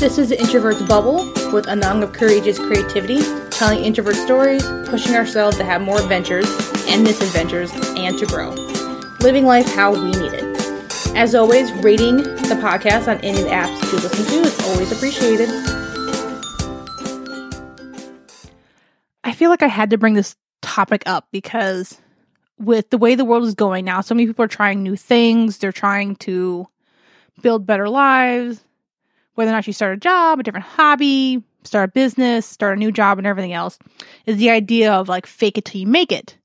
This is the Introvert's Bubble with Anang of Courageous Creativity, telling introvert stories, pushing ourselves to have more adventures and misadventures, and to grow. Living life how we need it. As always, rating the podcast on any apps you listen to is always appreciated. I feel like I had to bring this topic up because with the way the world is going now, so many people are trying new things. They're trying to build better lives, whether or not you start a job, a different hobby, start a business, start a new job, and everything else, is the idea of like fake it till you make it.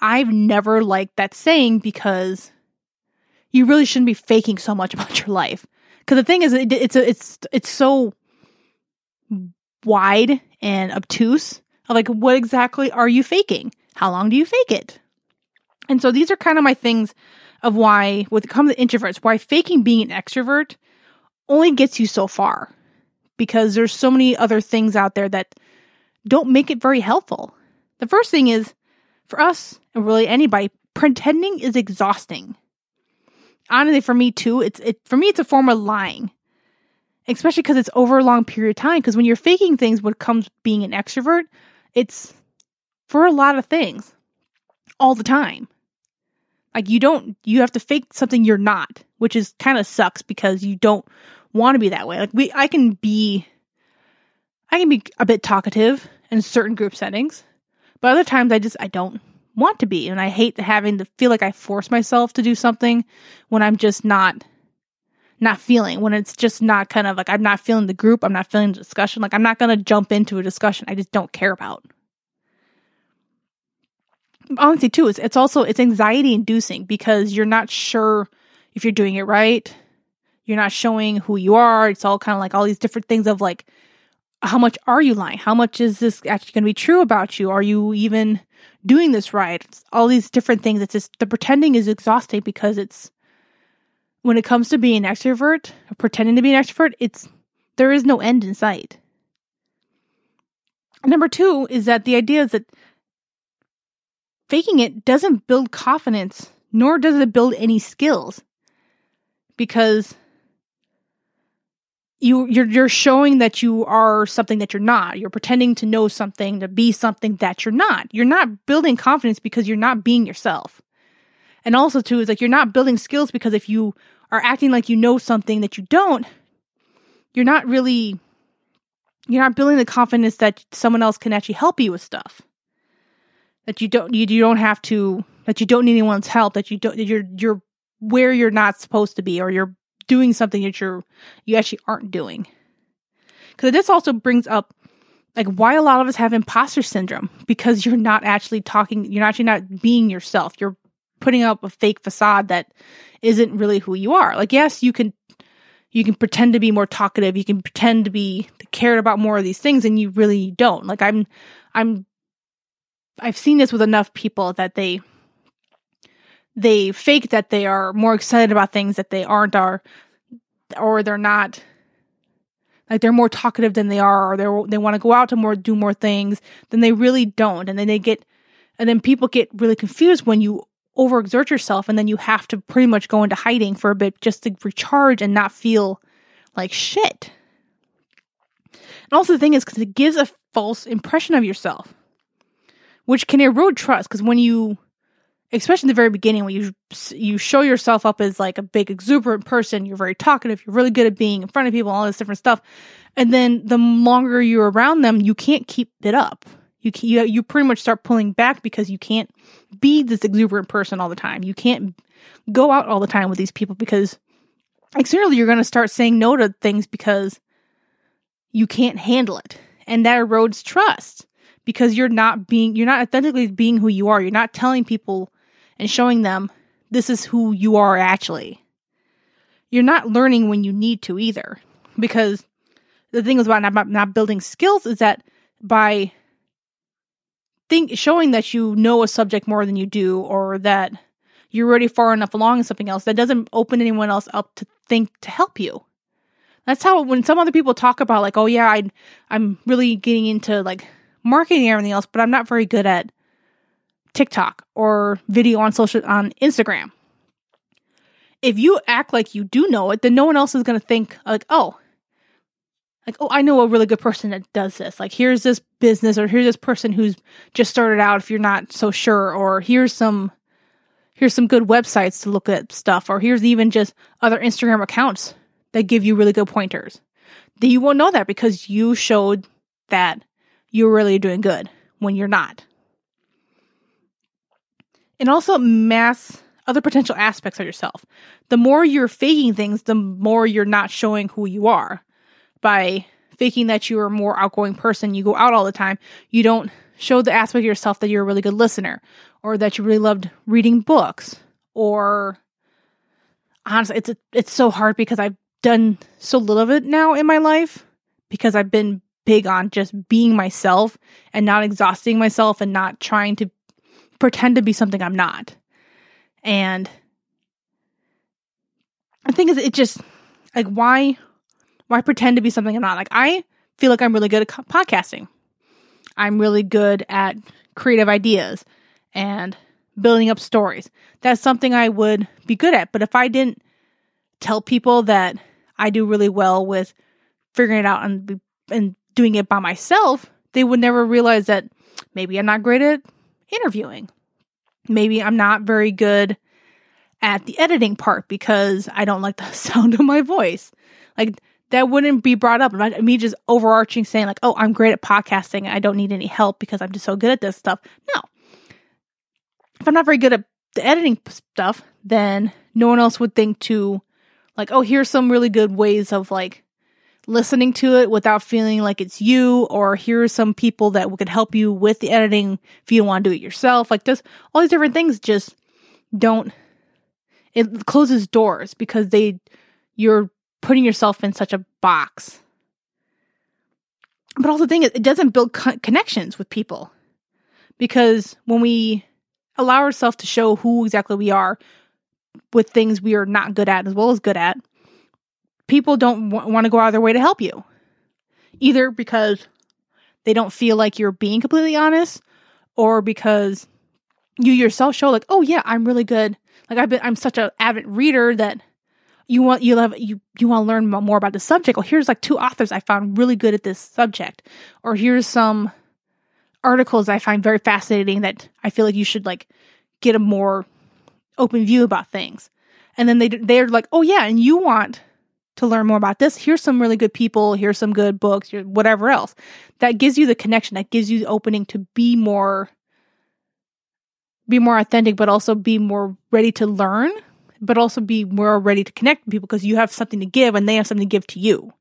I've never liked that saying because you really shouldn't be faking so much about your life. Because the thing is, it, it's a, it's it's so wide and obtuse. Like, what exactly are you faking? How long do you fake it? And so these are kind of my things of why, with it comes to introverts, why faking being an extrovert only gets you so far. Because there's so many other things out there that don't make it very helpful. The first thing is, for us, and really anybody, pretending is exhausting. Honestly, for me too, it's it for me it's a form of lying. Especially because it's over a long period of time. Because when you're faking things, what comes being an extrovert, it's for a lot of things all the time. Like you don't you have to fake something you're not, which is kind of sucks because you don't want to be that way. Like we I can be I can be a bit talkative in certain group settings, but other times I just I don't want to be and I hate having to feel like I force myself to do something when I'm just not not feeling when it's just not kind of like I'm not feeling the group, I'm not feeling the discussion, like I'm not going to jump into a discussion I just don't care about honestly too it's, it's also it's anxiety inducing because you're not sure if you're doing it right. You're not showing who you are. It's all kind of like all these different things of like how much are you lying? How much is this actually going to be true about you? Are you even doing this right? It's all these different things. It's just the pretending is exhausting because it's when it comes to being an extrovert pretending to be an extrovert it's there is no end in sight. Number two is that the idea is that faking it doesn't build confidence, nor does it build any skills. Because you you're you're showing that you are something that you're not. You're pretending to know something to be something that you're not. You're not building confidence because you're not being yourself. And also too is like you're not building skills because if you are acting like you know something that you don't, you're not really you're not building the confidence that someone else can actually help you with stuff that you don't you, you don't have to that you don't need anyone's help that you don't that you're you're where you're not supposed to be or you're doing something that you're you actually aren't doing. Because this also brings up like why a lot of us have imposter syndrome because you're not actually talking you're actually not being yourself. You're putting up a fake facade that isn't really who you are. Like yes you can you can pretend to be more talkative. You can pretend to be cared about more of these things and you really don't. Like i'm i'm I've seen this with enough people that they they fake that they are more excited about things that they aren't are or they're not like they're more talkative than they are or they they want to go out to more do more things than they really don't and then they get and then people get really confused when you overexert yourself and then you have to pretty much go into hiding for a bit just to recharge and not feel like shit. And also the thing is cuz it gives a false impression of yourself which can erode trust because when you especially in the very beginning when you you show yourself up as like a big exuberant person you're very talkative you're really good at being in front of people all this different stuff and then the longer you're around them you can't keep it up. You you, you pretty much start pulling back because you can't be this exuberant person all the time. You can't go out all the time with these people because externally you're going to start saying no to things because you can't handle it and that erodes trust because you're not being you're not authentically being who you are. You're not telling people and showing them this is who you are actually. You're not learning when you need to either. Because the thing is about not, not building skills is that by think showing that you know a subject more than you do or that you're already far enough along in something else that doesn't open anyone else up to think to help you that's how when some other people talk about like oh yeah I I'm really getting into like marketing everything else, but I'm not very good at TikTok or video on social on Instagram. If you act like you do know it, then no one else is going to think like, "Oh, like, oh, I know a really good person that does this. Like, here's this business, or here's this person who's just started out if you're not so sure, or here's some here's some good websites to look at stuff, or here's even just other Instagram accounts that give you really good pointers. That you won't know that because you showed that you're really doing good when you're not. And also mass other potential aspects of yourself. The more you're faking things, the more you're not showing who you are. By faking that you're a more outgoing person, you go out all the time, you don't show the aspect of yourself that you're a really good listener or that you really loved reading books or honestly it's it's so hard because I've done so little of it now in my life because I've been big on just being myself and not exhausting myself and not trying to pretend to be something I'm not. And the thing is, it just like why why pretend to be something I'm not? Like I feel like I'm really good at podcasting. I'm really good at creative ideas and building up stories. That's something I would be good at. But if I didn't tell people that I do really well with figuring it out and and doing it by myself, they would never realize that maybe I'm not great at interviewing maybe I'm not very good at the editing part because I don't like the sound of my voice. Like that wouldn't be brought up. Me just overarching saying like, "Oh, I'm great at podcasting. I don't need any help because I'm just so good at this stuff." No. If I'm not very good at the editing stuff, then no one else would think to like, "Oh, here's some really good ways of like listening to it without feeling like it's you, or here are some people that could help you with the editing if you want to do it yourself. Like this, all these different things just don't, it closes doors because they, you're putting yourself in such a box. But also the thing is, it doesn't build co- connections with people because when we allow ourselves to show who exactly we are with things we are not good at as well as good at, people don't w- want to go out of their way to help you. Either because they don't feel like you're being completely honest or because you yourself show like, "Oh yeah, I'm really good. Like I've been I'm such an avid reader that you want you love you you want to learn more about the subject. Well, here's like two authors I found really good at this subject. Or here's some articles I find very fascinating that I feel like you should like get a more open view about things. And then they they're like, "Oh yeah, and you want to learn more about this, here's some really good people, here's some good books, whatever else. That gives you the connection, that gives you the opening to be more be more authentic, but also be more ready to learn, but also be more ready to connect with people because you have something to give and they have something to give to you.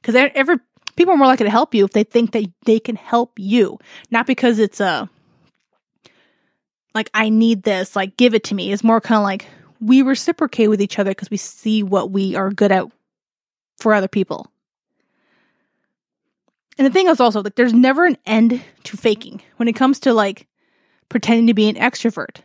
Because every people are more likely to help you if they think that they can help you, not because it's a like I need this, like give it to me. It's more kind of like we reciprocate with each other because we see what we are good at for other people. And the thing is also like there's never an end to faking when it comes to like pretending to be an extrovert.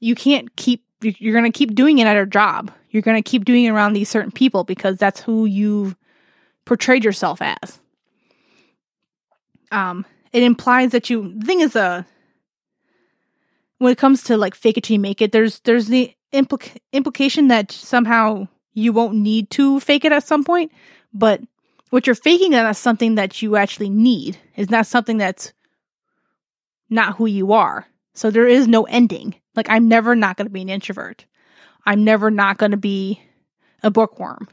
You can't keep you're going to keep doing it at a job. You're going to keep doing it around these certain people because that's who you've portrayed yourself as. Um it implies that you the thing is uh when it comes to like fake it till you make it there's there's the implica- implication that somehow you won't need to fake it at some point, but what you're faking as something that you actually need is not something that's not who you are. So there is no ending. Like I'm never not going to be an introvert. I'm never not going to be a bookworm.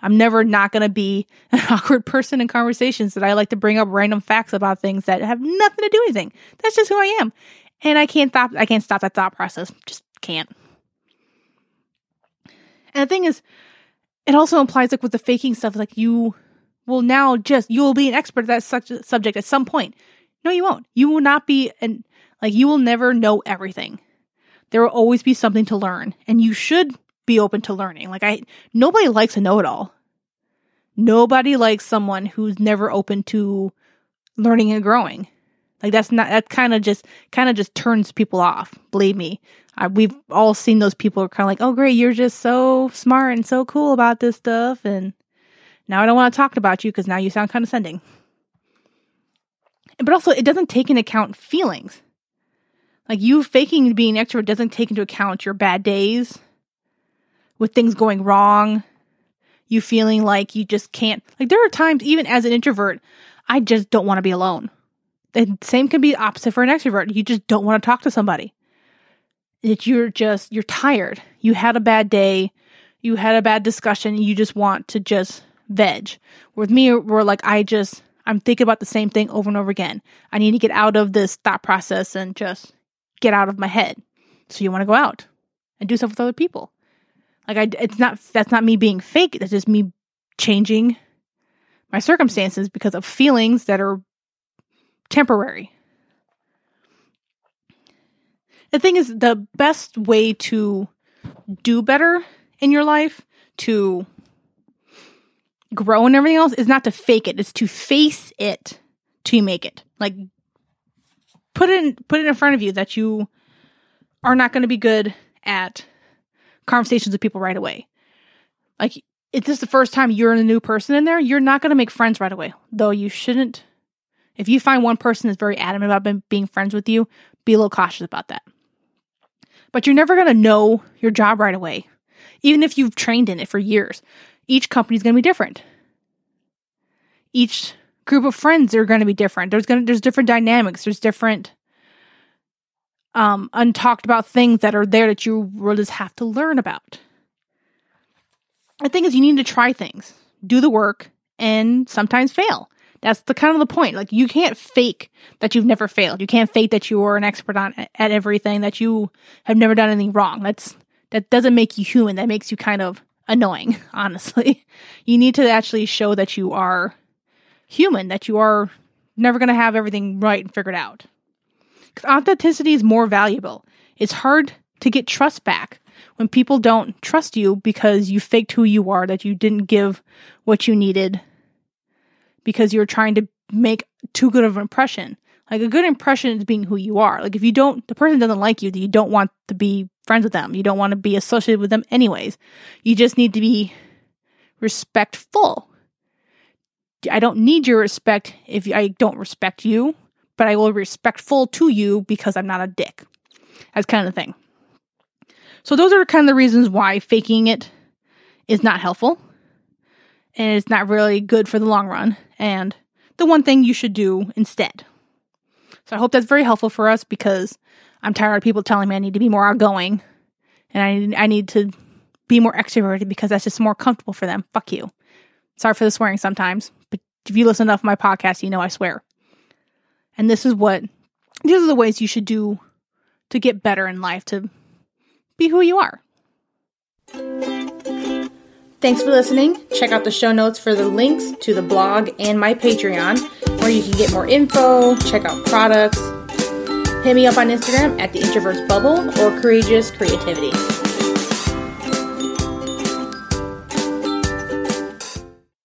I'm never not going to be an awkward person in conversations that I like to bring up random facts about things that have nothing to do with anything. That's just who I am. And I can't stop I can't stop that thought process. Just can't. And the thing is, it also implies like with the faking stuff, like you will now just you will be an expert at that such subject at some point. No, you won't. You will not be and like you will never know everything. There will always be something to learn, and you should be open to learning. Like I nobody likes a know-it-all. Nobody likes someone who's never open to learning and growing. Like that's not that kind of just kind of just turns people off. Believe me, I, we've all seen those people are kind of like, "Oh, great, you're just so smart and so cool about this stuff," and now I don't want to talk about you because now you sound condescending. But also, it doesn't take into account feelings. Like you faking being extrovert doesn't take into account your bad days, with things going wrong, You feeling like you just can't, like, there are times, even as an introvert, I just don't want to be alone. The same can be opposite for an extrovert. You just don't want to talk to somebody. That you're just, you're tired. You had a bad day. You had a bad discussion. You just want to just veg. With me, we're like, I just, I'm thinking about the same thing over and over again. I need to get out of this thought process and just get out of my head. So you want to go out and do stuff with other people. Like I, it's not that's not me being fake. That's just me changing my circumstances because of feelings that are temporary. The thing is, the best way to do better in your life, to grow and everything else, is not to fake it. It's to face it to make it. Like put it in, put it in front of you that you are not going to be good at conversations with people right away. Like, it's just the first time you're a new person in there, you're not going to make friends right away. Though you shouldn't. If you find one person that's very adamant about being friends with you, be a little cautious about that. But you're never going to know your job right away, even if you've trained in it for years. Each company is going to be different. Each group of friends are going to be different. There's going to, there's different dynamics. There's different um, untalked about things that are there that you will just have to learn about. The thing is, you need to try things, do the work, and sometimes fail. That's the kind of the point. Like you can't fake that you've never failed. You can't fake that you are an expert on at everything. That you have never done anything wrong. That's that doesn't make you human. That makes you kind of annoying. Honestly, you need to actually show that you are human. That you are never going to have everything right and figured out. Because authenticity is more valuable. It's hard to get trust back when people don't trust you because you faked who you are, that you didn't give what you needed because you're trying to make too good of an impression. Like a good impression is being who you are. Like if you don't, the person doesn't like you, you don't want to be friends with them. You don't want to be associated with them anyways. You just need to be respectful. I don't need your respect if I don't respect you but I will be respectful to you because I'm not a dick. That's kind of the thing. So those are kind of the reasons why faking it is not helpful and it's not really good for the long run and the one thing you should do instead. So I hope that's very helpful for us because I'm tired of people telling me I need to be more outgoing and I I need to be more extroverted because that's just more comfortable for them. Fuck you. Sorry for the swearing sometimes, but if you listen enough to my podcast, you know I swear. And this is what these are the ways you should do to get better in life, to be who you are. Thanks for listening. Check out the show notes for the links to the blog and my Patreon, where you can get more info, check out products. Hit me up on Instagram at the Introverts Bubble or Courageous Creativity.